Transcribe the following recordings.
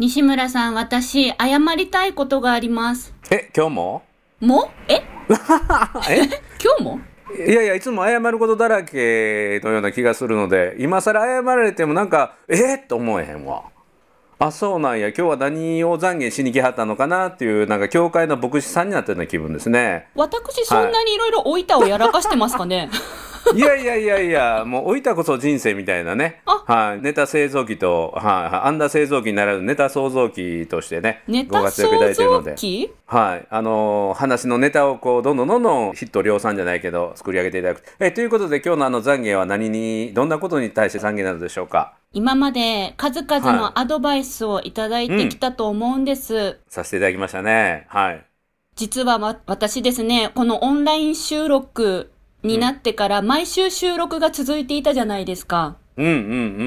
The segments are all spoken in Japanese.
西村さん、私、謝りたいことがあります。え、今日も？も？え？え？今日も？いやいや、いつも謝ることだらけのような気がするので、今更謝られてもなんか、えっと思えへんわ。あ、そうなんや。今日は何を懺悔しに来はったのかなっていう、なんか教会の牧師さんになったような気分ですね。私、そんなにいろいろお板をやらかしてますかね、い やいやいやいや、もう置いたこそ人生みたいなね。はい、ネタ製造機と、はい、はい、アンダー製造機にならずネタ創造機としてね、ネタご活躍いただいてる創ので。はい、あのー話のネタをこうどんどんどんどんヒット量産じゃないけど作り上げていただく。えということで今日のあの懺悔は何にどんなことに対して懺悔なのでしょうか？今まで数々はいのアドバイスをいただいてきたと思うんです。させていただきましたね。はい。実はわ私ですね、このオンライン収録になってから毎週収録が続いていたじゃないですか。うんうんう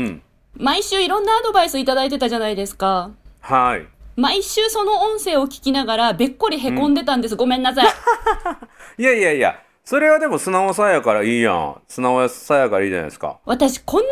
ん。毎週いろんなアドバイスいただいてたじゃないですか。はい。毎週その音声を聞きながらべっこりへこんでたんです。ごめんなさい。いやいやいや、それはでも素直さやからいいやん。素直さやからいいじゃないですか。私こんな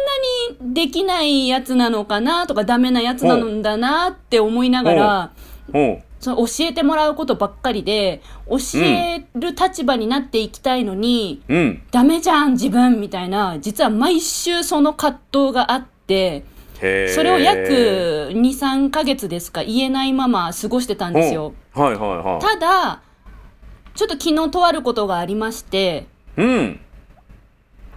にできないやつなのかなとかダメなやつなんだなって思いながら、おう。その教えてもらうことばっかりで、教える立場になっていきたいのに、うん。ダメじゃん自分みたいな、実は毎週その葛藤があって、それを約2、3ヶ月ですか言えないまま過ごしてたんですよ。はいはいはい。ただ、ちょっと昨日とあることがありまして、うん。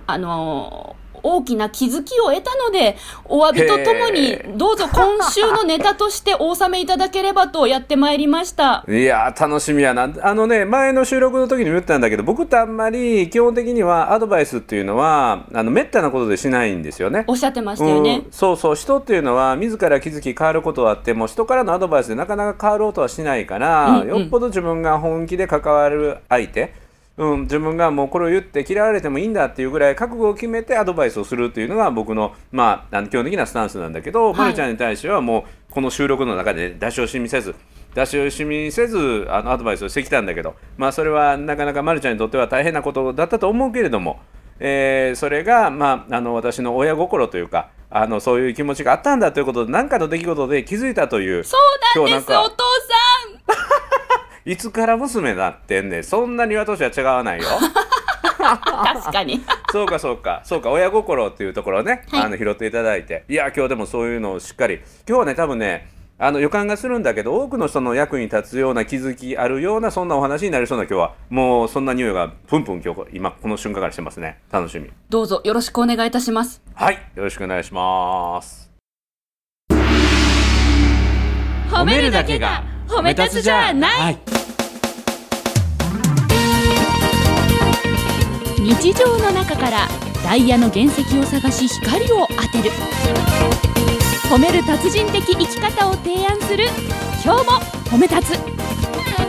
あのー大きな気づきを得たので、お詫びとともにへ、どうぞ今週のネタとしてお納めいただければとやってまいりました。いやー楽しみやなあのね前の収録の時にも言ったんだけど僕ってあんまり基本的にはアドバイスっていうのはあのめったなことでしないんですよね。おっしゃってましたよね。うん、そうそう人っていうのは自ら気づき変わることはあっても人からのアドバイスでなかなか変わろうとはしないから、うんうんよっぽど自分が本気で関わる相手、うん、自分がもうこれを言って嫌われてもいいんだっていうぐらい覚悟を決めてアドバイスをするっていうのが僕の,、まあ、あの基本的なスタンスなんだけど、いまるちゃんに対してはもうこの収録の中で出し惜しみせず出し惜しみせずあのアドバイスをしてきたんだけど、まあ、それはなかなかまるちゃんにとっては大変なことだったと思うけれども。えーそれが、まあ、あの私の親心というかあのそういう気持ちがあったんだということで何かの出来事で気づいたというそうなんです、今日なんかお父さん いつから娘なってんねん。そんなに私は違わないよ。確かに。そうかそうか。そうか。親心っていうところをね、はい。あの拾っていただいて。いや今日でもそういうのをしっかり。今日はね多分ねあの予感がするんだけど多くの人の役に立つような気づきあるようなそんなお話になりそうな。今日は。もうそんな匂いがプンプン今日今この瞬間からしてますね。楽しみ。どうぞよろしくお願いいたします。はい。よろしくお願いします。褒めるだけが褒め立つじゃない。日常の中からダイヤの原石を探し光を当てる。褒める達人的生き方を提案する。今日も褒め立つ。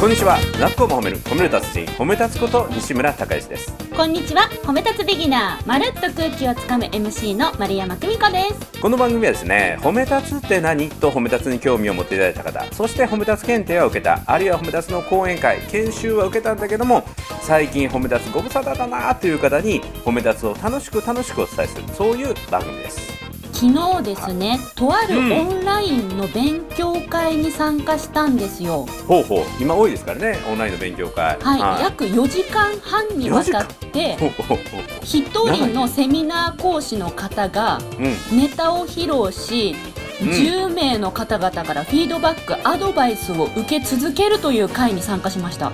こんにちは。なっこも褒める褒める達人褒め立つこと西村孝之です。こんにちは。褒め立つビギナーまるっと空気をつかむ MC の丸山久美子です。この番組はですね褒め立つって何？と褒め立つに興味を持っていただいた方そして褒め立つ検定は受けたあるいは褒め立つの講演会研修は受けたんだけども最近褒め立つご無沙汰だなという方に褒め立つを楽しく楽しくお伝えするそういう番組です昨日ですねとあるうん。オンラインの勉強会に参加したんですよ、ほうほう。今多いですからねオンラインの勉強会。はい、約4時間半にわたって一人のセミナー講師の方がうんネタを披露し、うん。10名の方々からフィードバックアドバイスを受け続けるという会に参加しました。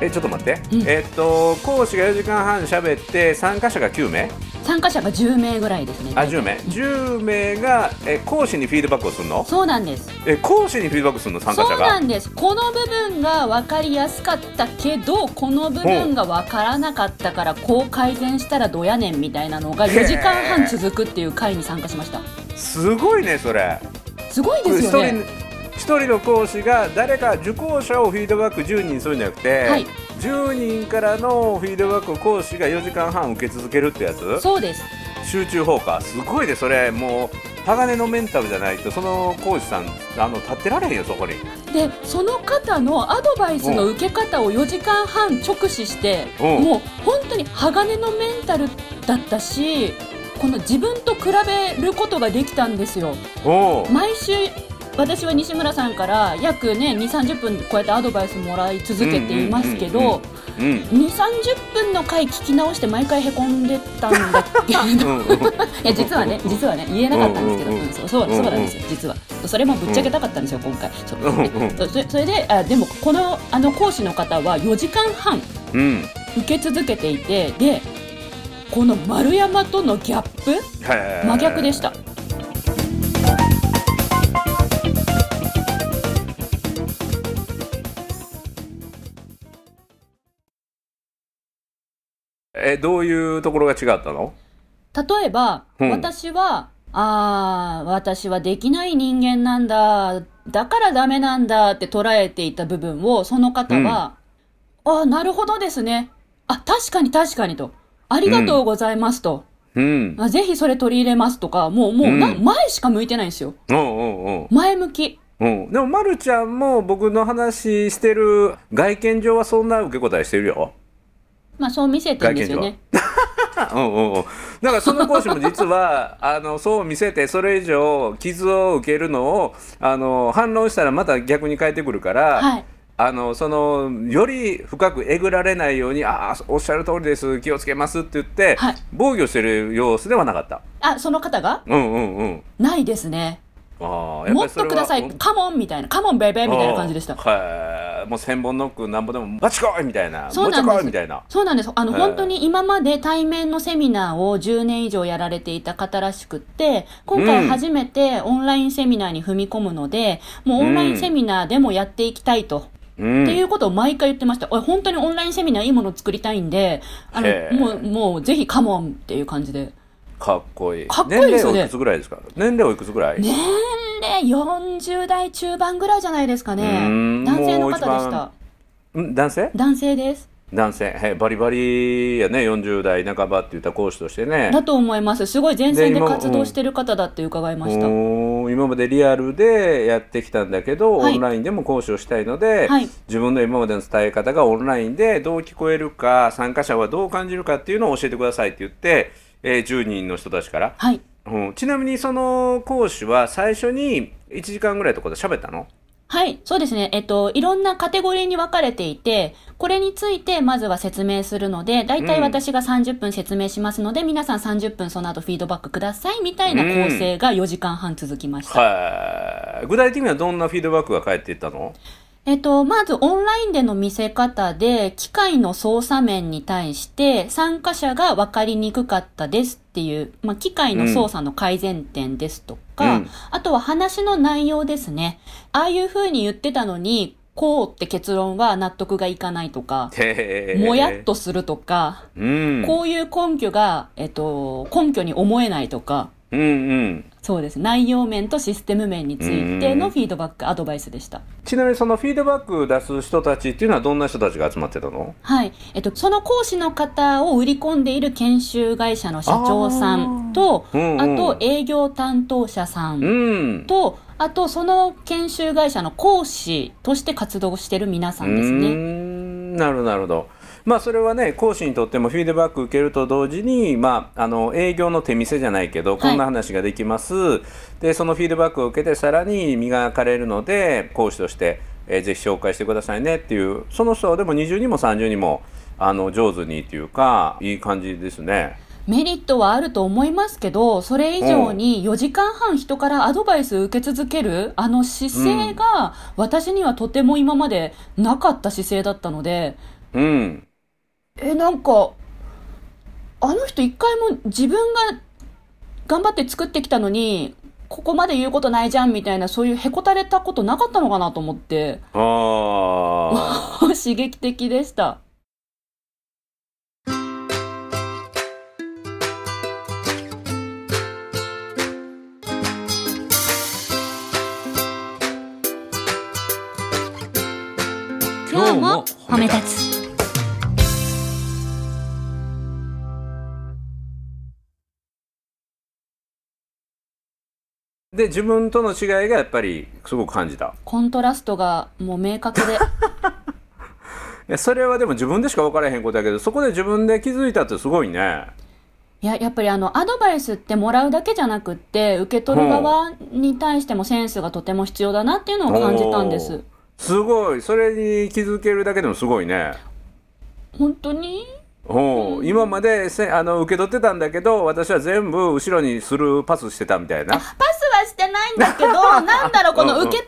えちょっと待って、うん。えっと講師が4時間半喋って参加者が9名参加者が10名ぐらいですね。あ10名。10名がえ講師にフィードバックをするの？そうなんです。え講師にフィードバックするの参加そう者がなんです。この部分が分かりやすかったけどこの部分が分からなかったからこう改善したらどやねんみたいなのが4時間半続くっていう会に参加しました。すごいねそれ。すごいですよね。一人の講師が誰か受講者をフィードバック10人するんじゃなくて、はい10人からのフィードバックを講師が4時間半受け続けるってやつ？そうです。集中放火すごいでそれ。もう鋼のメンタルじゃないとその講師さんあの立ってられへんよそこに。でその方のアドバイスの受け方を4時間半直視してうん。もう本当に鋼のメンタルだったしこの自分と比べることができたんですよ。毎週私は西村さんから約ね2 3 0分こうやってアドバイスもらい続けていますけどうんうんうんうん2 3 0分の回聞き直して毎回へこんでたんだけど。いや実はね実はね言えなかったんですけど、うんそうそうなんですよ実はそれもぶっちゃけたかったんですよ今回そうそれであでもこのあの講師の方は4時間半うん受け続けていてでこの丸山とのギャップ真逆でしたえどういうところが違ったの？例えば、うん。私はあー私はできない人間なんだだからダメなんだって捉えていた部分をその方は、ああなるほどですね。あ確かに確かにと。ありがとうございますと、うん。あぜひそれ取り入れますとかもうもうな、うん。前しか向いてないんですよ。うんうんうん。前向き。うん、でも、ま、るちゃんも僕の話してる外見上はそんな受け答えしてるよ。まあそう見せてるんですよね。うんうんうん、だからその講師も実は あのそう見せてそれ以上傷を受けるのをあの反論したらまた逆に返ってくるから、はい。あのそのより深くえぐられないように「ああおっしゃる通りです。気をつけます」って言って、はい。防御してる様子ではなかった。あその方が？うんうんうん。ないですねあもっとください、うんカモンみたいな。カモンベイベーみたいな感じでした。はい。もう千本ノックなんぼでもバチコイみたいな。そうなんです。みたいな。そうなんです。あの、えー。本当に今まで対面のセミナーを10年以上やられていた方らしくって今回初めてオンラインセミナーに踏み込むので、もうオンラインセミナーでもやっていきたいと。うん。っていうことを毎回言ってました。本当にオンラインセミナーいいものを作りたいんで、あのもうもうぜひカモンっていう感じで。かっこいい。かっこいいですよね。年齢おいくつぐらいですか？年齢おいくつぐらい、年齢40代中盤ぐらいじゃないですかね。ん男性の方でしもう一た番。ん？男性？男性です。男性。へバリバリやね40代半ばって言った講師としてね。だと思います。すごい前線でで今活動してる方だって伺いました。おー今までリアルでやってきたんだけど、はい。オンラインでも講師をしたいので、はい。自分の今までの伝え方がオンラインでどう聞こえるか参加者はどう感じるかっていうのを教えてくださいって言って、えー10人の人たちから、はい。うん、ちなみにその講師は最初に1時間ぐらいとかで喋ったの？はい、そうですね。えっと、いろんなカテゴリーに分かれていて、これについてまずは説明するので、だいたい私が30分説明しますので、皆さん30分その後フィードバックくださいみたいな構成が4時間半続きました。はい。具体的にはどんなフィードバックが返っていったの？えっと、まずオンラインでの見せ方で、機械の操作面に対して参加者が分かりにくかったですっていう、まあ、機械の操作の改善点ですとか、うん。あとは話の内容ですね。ああいう風に言ってたのに、こうって結論は納得がいかないとか、もやっとするとか、うん。こういう根拠が、えっと、根拠に思えないとか、うんうんそうです。内容面とシステム面についてのフィードバック、アドバイスでした。ちなみにそのフィードバック出す人たちっていうのはどんな人たちが集まってたの？はい。えっと、その講師の方を売り込んでいる研修会社の社長さんと、あ,、うんうんと営業担当者さうんんと、あとその研修会社の講師として活動している皆さんですね。んなるほどなるほどまあそれはね講師にとってもフィードバック受けると同時にまああの営業の手見せじゃないけどこんな話ができます、でそのフィードバックを受けてさらに磨かれるので講師として、えーぜひ紹介してくださいねっていうその人はでも20人も30人もあの上手にっていうかいい感じですね。メリットはあると思いますけど、それ以上に4時間半人からアドバイス受け続ける、あの姿勢が私にはとても今までなかった姿勢だったので、うんえ、なんか、あの人一回も自分が頑張って作ってきたのに、ここまで言うことないじゃんみたいな、そういうへこたれたことなかったのかなと思って、あー 刺激的でした。で自分との違いがやっぱりすごく感じた。コントラストがもう明確で、いやそれはでも自分でしか分からへんことやけどそこで自分で気づいたってすごいね。いや、やっぱりあの、アドバイスってもらうだけじゃなくって、受け取る側に対してもセンスがとても必要だなっていうのを感じたんです。すごいそれに気づけるだけでもすごいね本当に？おう。今までせあの受け取ってたんだけど私は全部後ろにスルーパスしてたみたいな。パスはしてないんだけど、なんだろう、この受け止める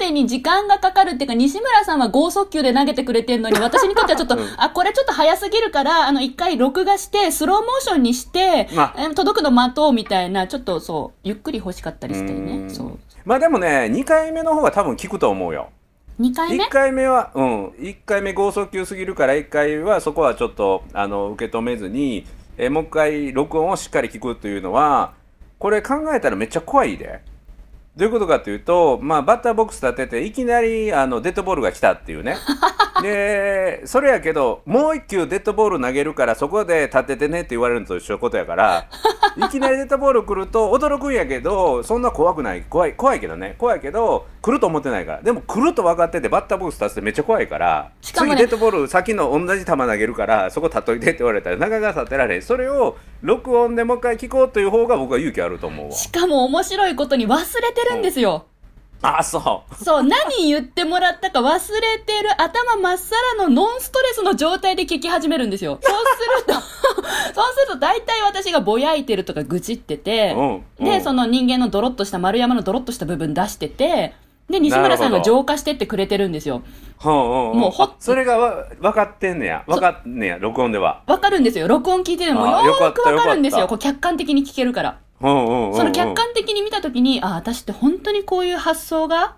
までに時間がかかるっていうか、西村さんは剛速球で投げてくれてるのに、私にとってはちょっと、あ、これちょっと早すぎるから、あの、一回録画して、スローモーションにして、あ。え届くの待とうみたいな、ちょっとそう、ゆっくり欲しかったりしてね。そう。まあでもね2回目の方が多分効くと思うよ2回目？1回目はうん1回目剛速球すぎるから1回はそこはちょっとあの受け止めずに、えもう1回録音をしっかり聞くというのはこれ考えたらめっちゃ怖いで。どういうことかというと、まあ、バッターボックス立てていきなりあのデッドボールが来たっていうね。でそれやけどもう一球デッドボール投げるからそこで立ててねって言われるのと一緒のことやからいきなりデッドボール来ると驚くんやけどそんな怖くない。怖い怖いけどね。怖いけど来ると思ってないから。でも来ると分かっててバッターボックス立つってめっちゃ怖いからね。次デッドボール先の同じ球投げるからそこ立っといてって言われたらなかなか立てられへん。それを録音でもう一回聞こうという方が僕は勇気あると思うわ。しかも面白いことに忘れてるんですよ。あそうそう、何言ってもらったか忘れてる頭まっさらのノンストレスの状態で聞き始めるんですよ。そうすると、そうすると大体私がぼやいてるとか愚痴ってて、うんうで、んその人間のドロッとした丸山のドロッとした部分出してて、で、西村さんが浄化してってくれてるんですよ。ほうもうほそれがわ分かってんねや分かんねや録音ではわかるんですよ。録音聞いててもよーくわかるんですよ。こう客観的に聞けるから。その客観的に見たときに、あ、私って本当にこういう発想が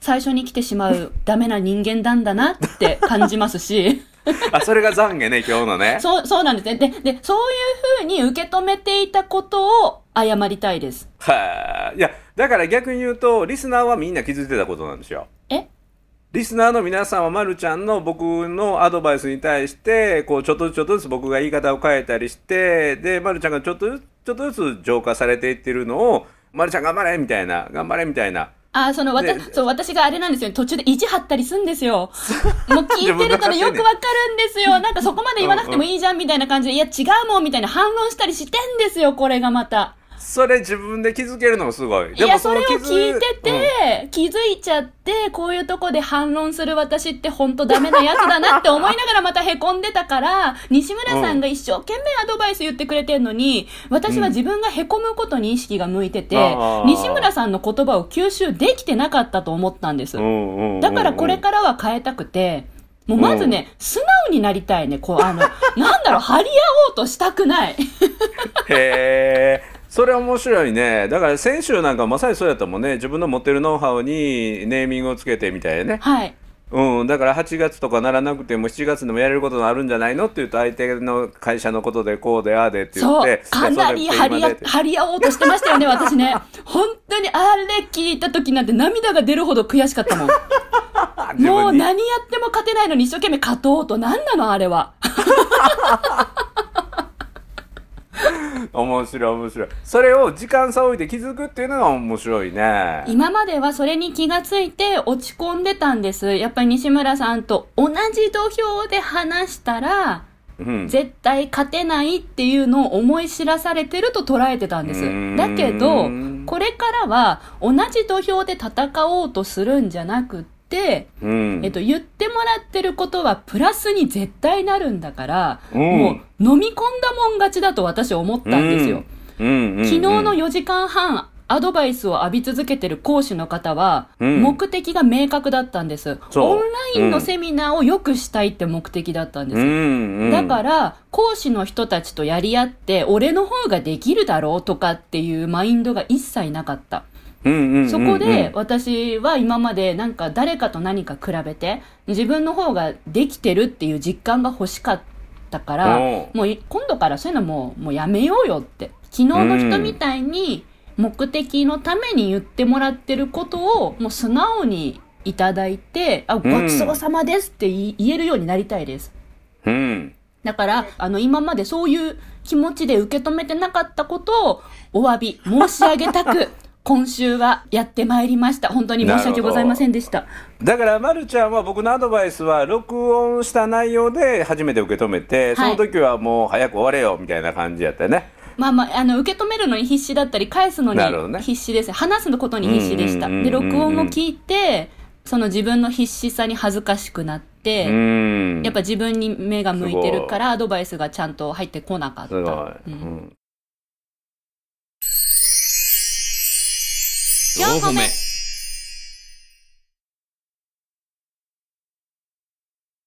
最初に来てしまうダメな人間なんだなって感じますし、あそれが懺悔ね今日のね。そう、そうなんです。ね。で、で、そういうふうに受け止めていたことを謝りたいです。はいいやだから逆に言うとリスナーはみんな気づいてたことなんですよ。え？リスナーの皆さんはまるちゃんの僕のアドバイスに対してこうちょっとずつちょっとずつ僕が言い方を変えたりしてでまるちゃんがちょっとずつちょっとずつ浄化されていってるのをまるちゃん頑張れみたいな頑張れみたいなあ、その、わたでそう、私があれなんですよ。途中で意地張ったりすんですよ。もう聞いてるからよくわかるんですよ。なんかそこまで言わなくてもいいじゃんみたいな感じで、いや違うもんみたいな反論したりしてんですよ、これがまた。それ自分で気づけるのがすごいいや、それを聞いてて、気づいちゃって、こういうとこで反論する私って本当ダメなやつだなって思いながらまた凹んでたから、西村さんが一生懸命アドバイス言ってくれてんのに、私は自分が凹むことに意識が向いてて、あー西村さんの言葉を吸収できてなかったと思ったんです。うんうんうんうんだからこれからは変えたくて、もうまずね、素直になりたいね。こう、あの、なんだろう、張り合おうとしたくない。へえそれ面白いねだから先週なんかまさにそうやったもんね自分の持ってるノウハウにネーミングをつけてみたいなねはい。うん、だから8月とかならなくても7月でもやれることがあるんじゃないのって言うと相手の会社のことでこうでああでって言って、かなり張り張り合おうとしてましたよね、私ね。本当にあれ聞いた時なんて涙が出るほど悔しかったもん。もう何やっても勝てないのに一生懸命勝とうと。何なのあれは。面白い面白いそれを時間差を置いて気づくっていうのが面白いね今まではそれに気がついて落ち込んでたんです。やっぱり西村さんと同じ土俵で話したら、うん絶対勝てないっていうのを思い知らされてると捉えてたんです。だけど、これからは同じ土俵で戦おうとするんじゃなくって、うん。えっと、言ってもらってることはプラスに絶対なるんだから、うん。もう飲み込んだもん勝ちだと私は思ったんですよ。うん。うん。うん。昨日の4時間半、アドバイスを浴び続けてる講師の方は、うん。目的が明確だったんです。そう。オンラインのセミナーを良くしたいって目的だったんです。うん。うん。だから、講師の人たちとやり合って、俺の方ができるだろうとかっていうマインドが一切なかった。そこで私は今までなんか誰かと何か比べて、自分の方ができてるっていう実感が欲しかったから、もうい今度からそういうのもうもうやめようよって。昨日の人みたいに目的のために言ってもらってることをもう素直にいただいて、あ、ごちそうさまですって言えるようになりたいです。うん。だから、あの、今までそういう気持ちで受け止めてなかったことをお詫び申し上げたく 今週はやってまいりました。本当に申し訳ございませんでした。だから、まるちゃんは僕のアドバイスは、録音した内容で初めて受け止めて、その時はもう早く終われよみたいな感じやったよね。まあまあ、あの、受け止めるのに必死だったり、返すのに必死です。話すことに必死でした。で、録音を聞いて、その自分の必死さに恥ずかしくなって、うん。やっぱ自分に目が向いてるから、アドバイスがちゃんと入ってこなかった。4個目。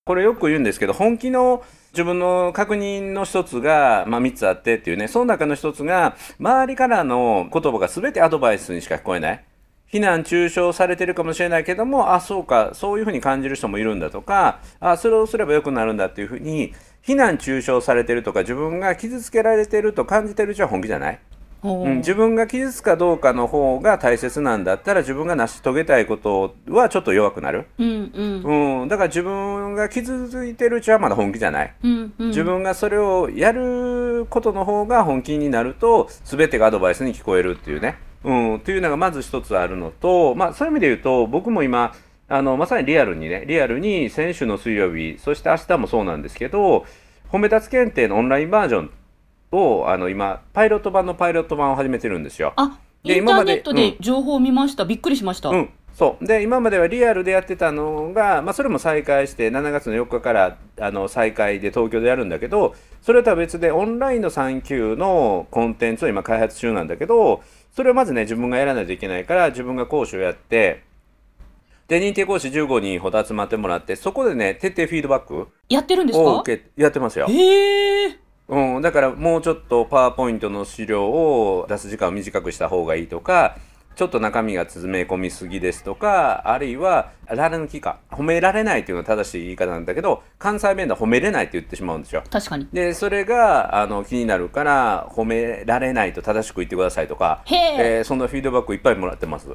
これよく言うんですけど本気の自分の確認の一つが、まあ、3つあってっていうね。その中の一つが周りからの言葉が全てアドバイスにしか聞こえない。非難中傷されてるかもしれないけどもあそうか。そういうふうに感じる人もいるんだとかあそれをすればよくなるんだっていうふうに非難中傷されてるとか自分が傷つけられてると感じてるうちは本気じゃない。う。ん、自分が傷つくかどうかの方が大切なんだったら自分が成し遂げたいことはちょっと弱くなる、うんうん。うん、だから自分が傷ついてるうちはまだ本気じゃない、うんうん。自分がそれをやることの方が本気になると全てがアドバイスに聞こえるっていうね、うん、っていうのがまず一つあるのと、まあ、そういう意味で言うと僕も今あのまさにリアルにねリアルに先週の水曜日そして明日もそうなんですけど褒め立つ検定のオンラインバージョンをあの今パイロット版のパイロット版を始めてるんですよ。あ、でインターネットでで情報を見ました。びっくりしました。うん、そうで今まではリアルでやってたのが、まあ、それも再開して7月の4日からあの再開で東京でやるんだけどそれとは別でオンラインの3級のコンテンツを今開発中なんだけどそれをまずね自分がやらないといけないから自分が講師をやってで認定講師15人ほど集まってもらってそこでね徹底フィードバックやってるんですか？やってますよ。へえ。うん、だからもうちょっとパワーポイントの資料を出す時間を短くした方がいいとかちょっと中身が詰め込みすぎですとかあるいはられ抜きか褒められないというのは正しい言い方なんだけど関西弁では褒めれないって言ってしまうんですよ。確かに。でそれがあの気になるから褒められないと正しく言ってくださいとか、へえ。えーそんなフィードバックをいっぱいもらってます。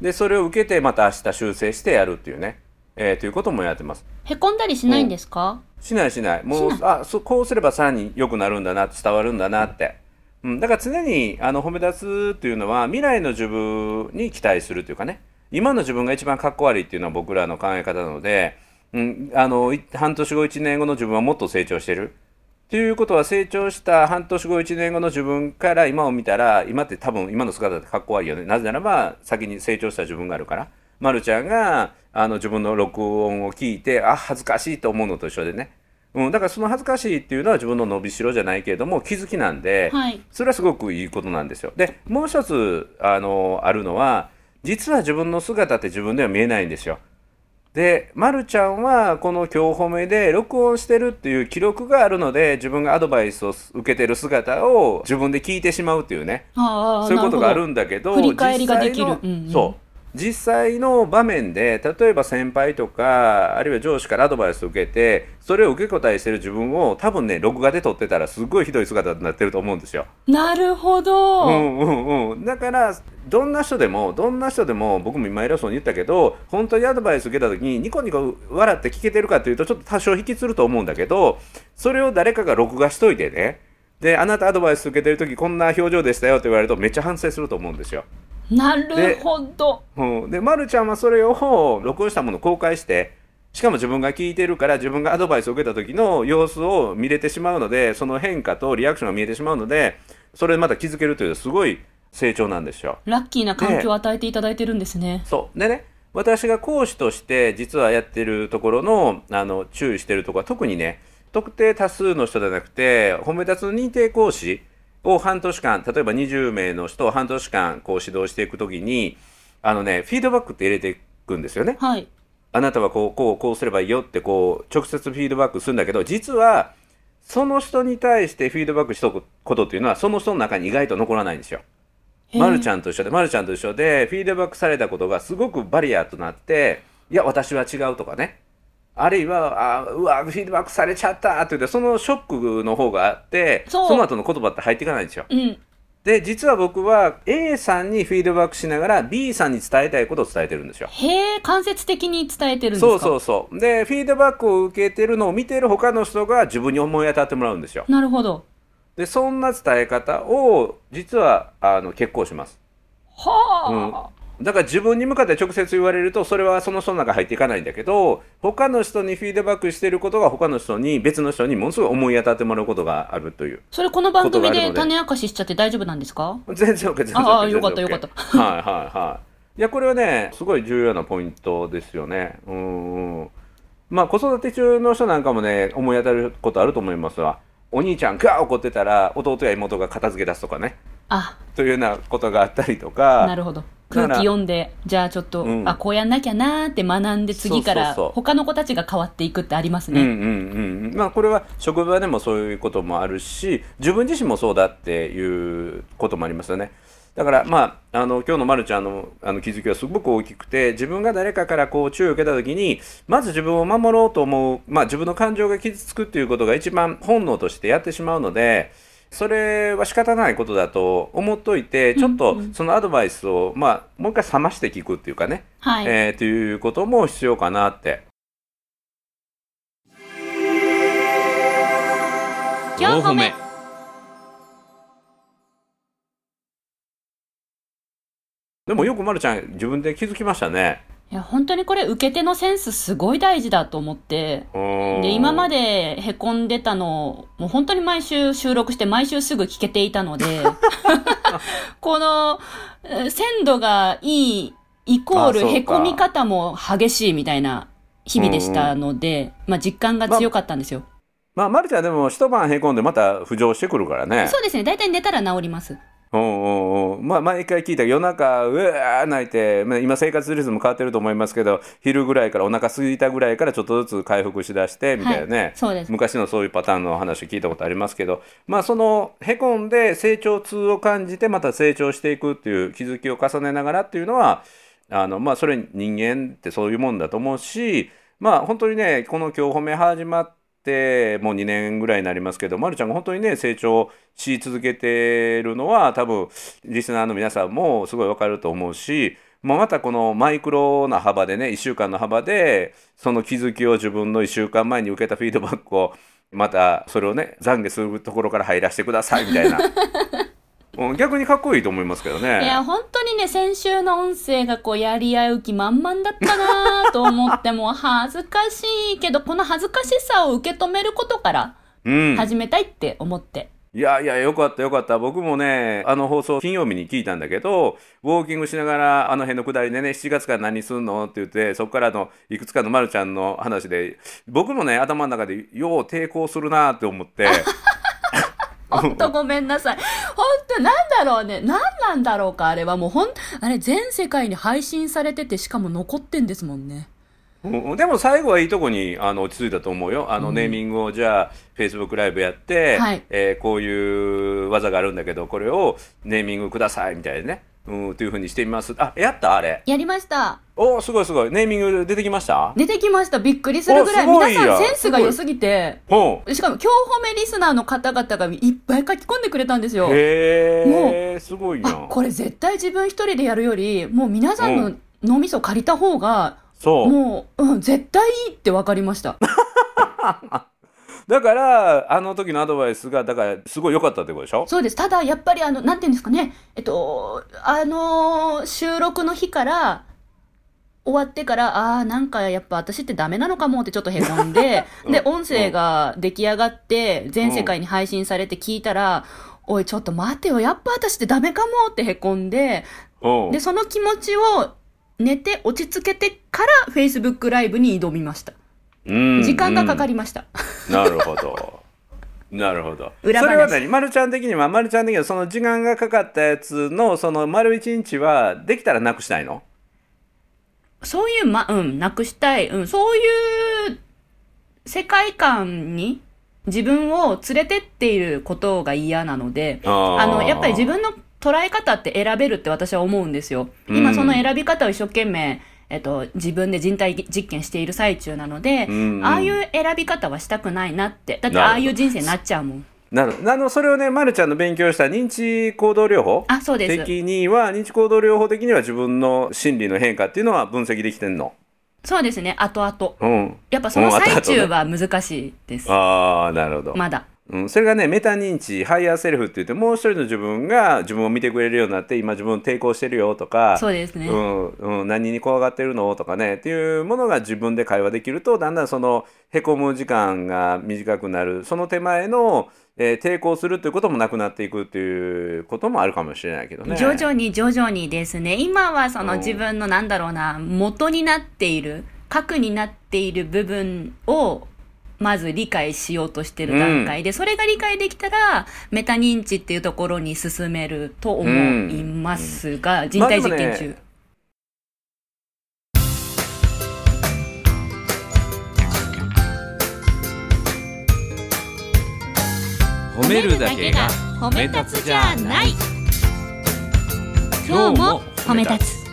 でそれを受けてまた明日修正してやるっていうね、えーということもやってます。へこんだりしないんですか？しないしない。もうしあそこうすればさらに良くなるんだな伝わるんだなって、うん、だから常にあの褒め立つっていうのは未来の自分に期待するというかね。今の自分が一番かっこ悪いっていうのは僕らの考え方なので、うん、あのい半年後1年後の自分はもっと成長してる。ということは成長した半年後1年後の自分から今を見たら今って多分今の姿ってかっこ悪いよね。なぜならば先に成長した自分があるから。ま、るちゃんがあの自分の録音を聞いてあ恥ずかしいと思うのと一緒でね、うん、だからその恥ずかしいっていうのは自分の伸びしろじゃないけれども気づきなんで、はい。それはすごくいいことなんですよ。でもう一つあのあるのは実は自分の姿って自分では見えないんですよ。で、ま、るちゃんはこの今日褒めで録音してるっていう記録があるので自分がアドバイスを受けてる姿を自分で聞いてしまうっていうねそういうことがあるんだけど振り返りができるうんうんそう実際の場面で例えば先輩とかあるいは上司からアドバイスを受けてそれを受け答えしてる自分を多分ね録画で撮ってたらすごいひどい姿になってると思うんですよ。ど。なるほど。うんうんうん、だからどんな人でもどんな人でも僕も今偉そうに言ったけど本当にアドバイス受けた時にニコニコ笑って聞けてるかというとちょっと多少引きつると思うんだけどそれを誰かが録画しといてねであなたアドバイス受けてる時こんな表情でしたよって言われるとめっちゃ反省すると思うんですよ。なるほど。うん、で、ま、るちゃんはそれを録音したものを公開してしかも自分が聞いてるから自分がアドバイスを受けた時の様子を見れてしまうのでその変化とリアクションが見えてしまうのでそれでまた気づけるというすごい成長なんですよ。ラッキーな環境を与えていただいてるんですね。そうでね私が講師として実はやってるところのあの注意してるところは特にね特定多数の人じゃなくて褒め立つの認定講師を半年間例えば20名の人を半年間こう指導していくときにあのねフィードバックって入れていくんですよね。はい。あなたはこうこうこうすればいいよってこう直接フィードバックするんだけど実はその人に対してフィードバックしとくことっていうのはその人の中に意外と残らないんですよ。まるちゃんと一緒で、まるちゃんと一緒で、フィードバックされたことがすごくバリアとなって、いや、私は違うとかね。あるいは、あうわ、フィードバックされちゃったって言って、そのショックの方があって、その後の言葉って入っていかないんですよ。うん。で、実は僕は A さんにフィードバックしながら B さんに伝えたいことを伝えてるんですよ。へえ、間接的に伝えてるんですか？そうそうそう。で、フィードバックを受けてるのを見てる他の人が自分に思い当たってもらうんですよ。なるほど。で、そんな伝え方を実はあの結構します。はあ、だから自分に向かって直接言われるとそれはその人の中に入っていかないんだけど他の人にフィードバックしてることが他の人に別の人にものすごい思い当たってもらうことがあるという。それこの番組で種明かししちゃって大丈夫なんですか？全然 OK 全然 OK ああよかったよかった。はいはいはい。いやこれはねすごい重要なポイントですよね。うんうん。まあ子育て中の人なんかもね思い当たることあると思いますわお兄ちゃんが怒ってたら弟や妹が片付け出すとかねあ。というようなことがあったりとかなるほど。空気読んでじゃあちょっと、うん。あこうやんなきゃなーって学んで次から他の子たちが変わっていくってありますね、うんうんうんまあこれは職場でもそういうこともあるし自分自身もそうだっていうこともありますよね。だからまああの今日のまるちゃんのあの気づきはすごく大きくて自分が誰かからこう注意を受けた時にまず自分を守ろうと思う、まあ、自分の感情が傷つくっていうことが一番本能としてやってしまうのでそれは仕方ないことだと思っといてちょっとそのアドバイスを、まあ、もう一回冷まして聞くっていうかね、はい、えー、ということも必要かなって。4歩目。でもよくまるちゃん自分で気づきましたね。いや本当にこれ受け手のセンスすごい大事だと思って。で今まででへこんでたのをもう本当に毎週収録して毎週すぐ聞けていたので このえー鮮度がいいイコールへこみ方も激しいみたいな日々でしたので、まあ、実感が強かったんですよ、まあまるちゃんでも一晩へこんでまた浮上してくるからね。そうですね大体寝たら治りますうんうんうん。まあ毎回聞いた夜中うわー泣いて、まあ、今生活リズム変わってると思いますけど昼ぐらいからお腹空いたぐらいからちょっとずつ回復しだしてみたいなね。はい、そうです昔のそういうパターンの話聞いたことありますけどまあそのへこんで成長痛を感じてまた成長していくっていう気づきを重ねながらっていうのはあのまあそれ人間ってそういうもんだと思うしまあ本当にねこの今日褒め始まってもう2年ぐらいになりますけど、ま、るちゃんが本当にね成長し続けてるのは多分リスナーの皆さんもすごいわかると思うしまあまたこのマイクロな幅でね1週間の幅でその気づきを自分の1週間前に受けたフィードバックをまたそれをね懺悔するところから入らせてくださいみたいな。逆にかっこいいと思いますけどね。いや本当にね先週の音声がこうやり合う気満々だったなと思ってもう恥ずかしいけどこの恥ずかしさを受け止めることからうん、始めたいって思って、いやいやよかったよかった。僕もねあの放送金曜日に聞いたんだけどウォーキングしながらあの辺のくだりでね7月から何すんのって言ってそこからのいくつかのまるちゃんの話で僕もね頭の中でよう抵抗するなって思って本当ごめんなさい。本当なんだろうね。何なんだろうかあれはもうほんあれ全世界に配信されててしかも残ってんですもんね。うんでも最後はいいとこにあの落ち着いたと思うよ。あのネーミングをじゃあ Facebook ライブやって、はい。えーこういう技があるんだけどこれをネーミングくださいみたいなねうんというふうにしてみます。あやった？あれ。やりました。おすごいすごい。ネーミング出てきました？出てきました。びっくりするぐらい。皆さやんセンスが良すぎて。しかも今日褒めリスナーの方々がいっぱい書き込んでくれたんですよ。へえすごいな。あこれ絶対自分一人でやるよりもう皆さんの脳みそ借りた方がそう。もう、うん、絶対いいって分かりました だからあの時のアドバイスがだからすごい良かったってことでしょ？そうです。ただやっぱりあのなんていうんですかね。えっとあのー収録の日から終わってからああーなんかやっぱ私ってダメなのかもってちょっとへこんで、うん。で音声が出来上がって全世界に配信されて聞いたら、おいちょっと待てよ。やっぱ私ってダメかもってへこんでうん。でその気持ちを寝て落ち着けてから Facebook ライブに挑みましたうん。時間がかかりました、うん。なるほど。なるほど。それは何？まるちゃん的にはまるちゃん的にはその時間がかかったやつのその丸一日はできたらなくしたいの？そういう、ま、うん、なくしたい。うん、そういう世界観に自分を連れてっていることが嫌なので、あの、やっぱり自分の捉え方って選べるって私は思うんですよ。今その選び方を一生懸命、えっと、自分で人体実験している最中なので、うんああいう選び方はしたくないなって。だってああいう人生になっちゃうもん。なるほどあのそれをねまるちゃんの勉強した認知行動療法あ、そうです。的には認知行動療法的には自分の心理の変化っていうのは分析できてんの？そうですね、後々。うんやっぱその最中は難しいです。ああなるほどまだ。うん、それがねメタ認知 higher self って言ってもう一人の自分が自分を見てくれるようになって今自分抵抗してるよとかそうですね。うんうん、何に怖がってるのとかねっていうものが自分で会話できるとだんだんそのへこむ時間が短くなるその手前の、えー抵抗するということもなくなっていくっていうこともあるかもしれないけどね。徐々に徐々にですね今はそのうん自分のなんだろうな元になっている核になっている部分をまず理解しようとしてる段階。で、それが理解できたらメタ認知っていうところに進めると思いますが、人体実験中、まあ褒めるだけが褒め立つじゃない。今日も褒め立つ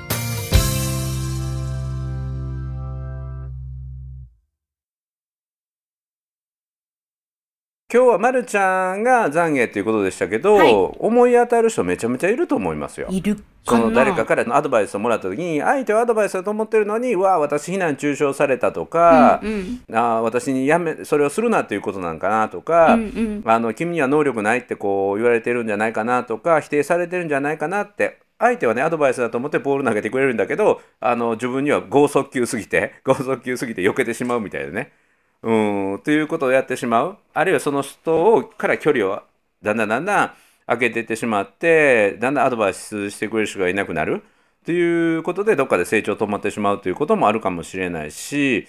今日はまるちゃんが懺悔ということでしたけど、はい。思い当たる人めちゃめちゃいると思いますよ。いるそかな。の誰かからのアドバイスをもらった時に相手はアドバイスだと思ってるのに「うわあ私非難中傷された」とかうんうん「あー私にやめそれをするな」っていうことなんかなとか、うんうん。あの「君には能力ない」ってこう言われてるんじゃないかなとか否定されてるんじゃないかなって相手はねアドバイスだと思ってボール投げてくれるんだけどあの自分には剛速球すぎて 剛速球すぎて避けてしまうみたいでね。うん。ということをやってしまう。あるいはその人をから距離をだんだんだんだん開けていってしまってだんだんアドバイスしてくれる人がいなくなる。ということでどっかで成長止まってしまうということもあるかもしれないし。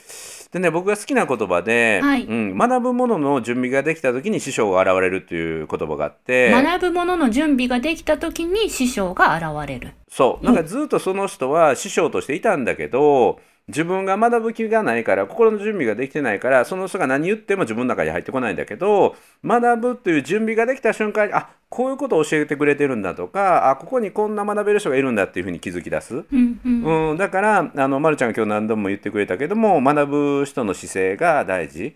でね僕が好きな言葉で、はい。うん、学ぶものの準備ができた時に師匠が現れるという言葉があって。学ぶものの準備ができた時に師匠が現れる。そう。なんかずっとその人は師匠としていたんだけど自分が学ぶ気がないから心の準備ができてないからその人が何言っても自分の中に入ってこないんだけど学ぶという準備ができた瞬間にあこういうことを教えてくれてるんだとかあここにこんな学べる人がいるんだっていうふうに気づき出す。うんうんうん、だからあの、ま、るちゃんが今日何度も言ってくれたけども学ぶ人の姿勢が大事っ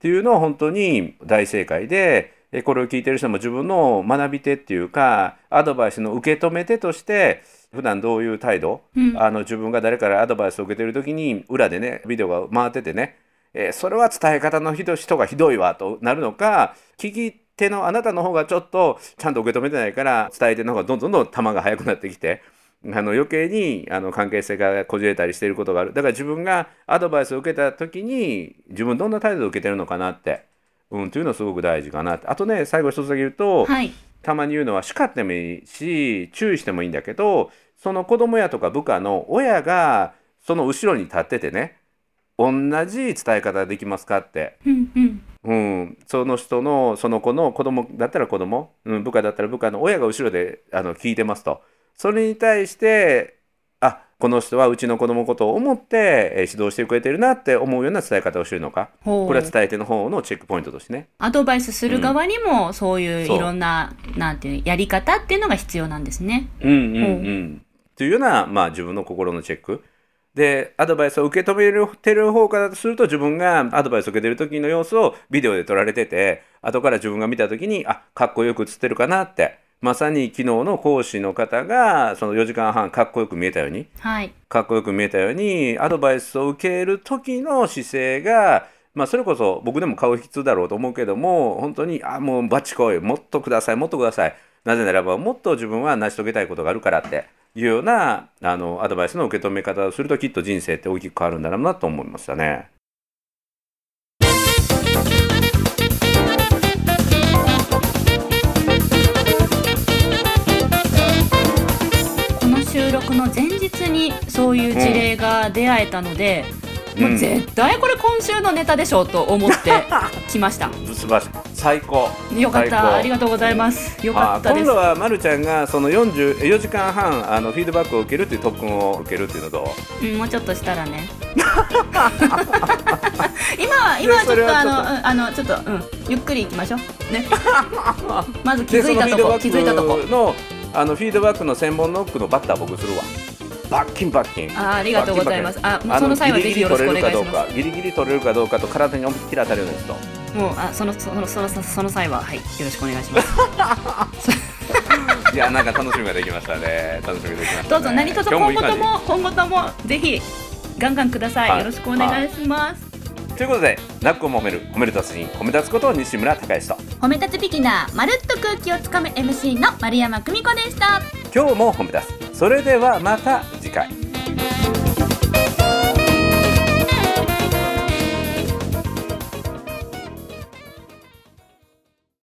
ていうのは本当に大正解でえこれを聞いてる人も自分の学び手っていうかアドバイスの受け止め手として普段どういう態度、うん。あの自分が誰からアドバイスを受けてる時に裏でねビデオが回っててね、えーそれは伝え方のひど人がひどいわとなるのか聞き手のあなたの方がちょっとちゃんと受け止めてないから伝え手の方がどんどんどん球が速くなってきてあの余計にあの関係性がこじれたりしていることがある。だから自分がアドバイスを受けた時に自分どんな態度を受けてるのかなって、うん、というのはすごく大事かなって。あとね最後一つだけ言うと、はい。たまに言うのは叱ってもいいし注意してもいいんだけどその子供やとか部下の親がその後ろに立っててね同じ伝え方できますかって。うんうん。うん、その人のその子の子供だったら子供、うん、部下だったら部下の親が後ろであの聞いてますと。それに対してあこの人はうちの子供のことを思ってえー指導してくれてるなって思うような伝え方をしてるのか。これは伝え手の方のチェックポイントとしてね。アドバイスする側にもそう。いういろんな、なんていうやり方っていうのが必要なんですね。うんうんうん、というような、まあ、自分の心のチェック。でアドバイスを受け止めてる方からすると自分がアドバイスを受けてる時の様子をビデオで撮られてて後から自分が見た時にあかっこよく映ってるかなって。まさに昨日の講師の方がその4時間半かっこよく見えたように。はい。かっこよく見えたようにアドバイスを受ける時の姿勢がまあそれこそ僕でも顔引きつだろうと思うけども本当にあもうバチコイもっとくださいもっとください。なぜならばもっと自分は成し遂げたいことがあるからっていうようなあのアドバイスの受け止め方をするときっと人生って大きく変わるんだろうなと思いましたね。この収録の前日にそういう事例が出会えたので、うんもう絶対これ今週のネタでしょうと思って きました。素晴らしい最高よかった。ありがとうございます。よかったですあ今度。はまるちゃんがその44時間半あのフィードバックを受けるっていう特訓を受けるっていうのとう？ん、もうちょっとしたらね。今は今はちょっとあちょっとのうんあのちょっとうんゆっくり行きましょうね。まず気でづいたとこ気づいたとこ。のあのフィードバックの専門ノックのバッター僕するわバッキンバッキンあありがとうございます。ああその際はぜひよろしくお願いしまギリギリギリ取れるかどうかと体に思いっきり当たるようなやつとす。もうあそのそのそのその際ははいよろしくお願いします。いやなんか楽しみができましたね楽しみができました、ね、どうぞ何卒今後とも今後ともぜひガンガンください。はいよろしくお願いします。ということでなっこも褒める褒める達人褒め立つこと西村孝之と。褒め立つビギナーまるっと空気をつかむ MC の丸山久美子でした。今日も褒め立つ。それではまた次回。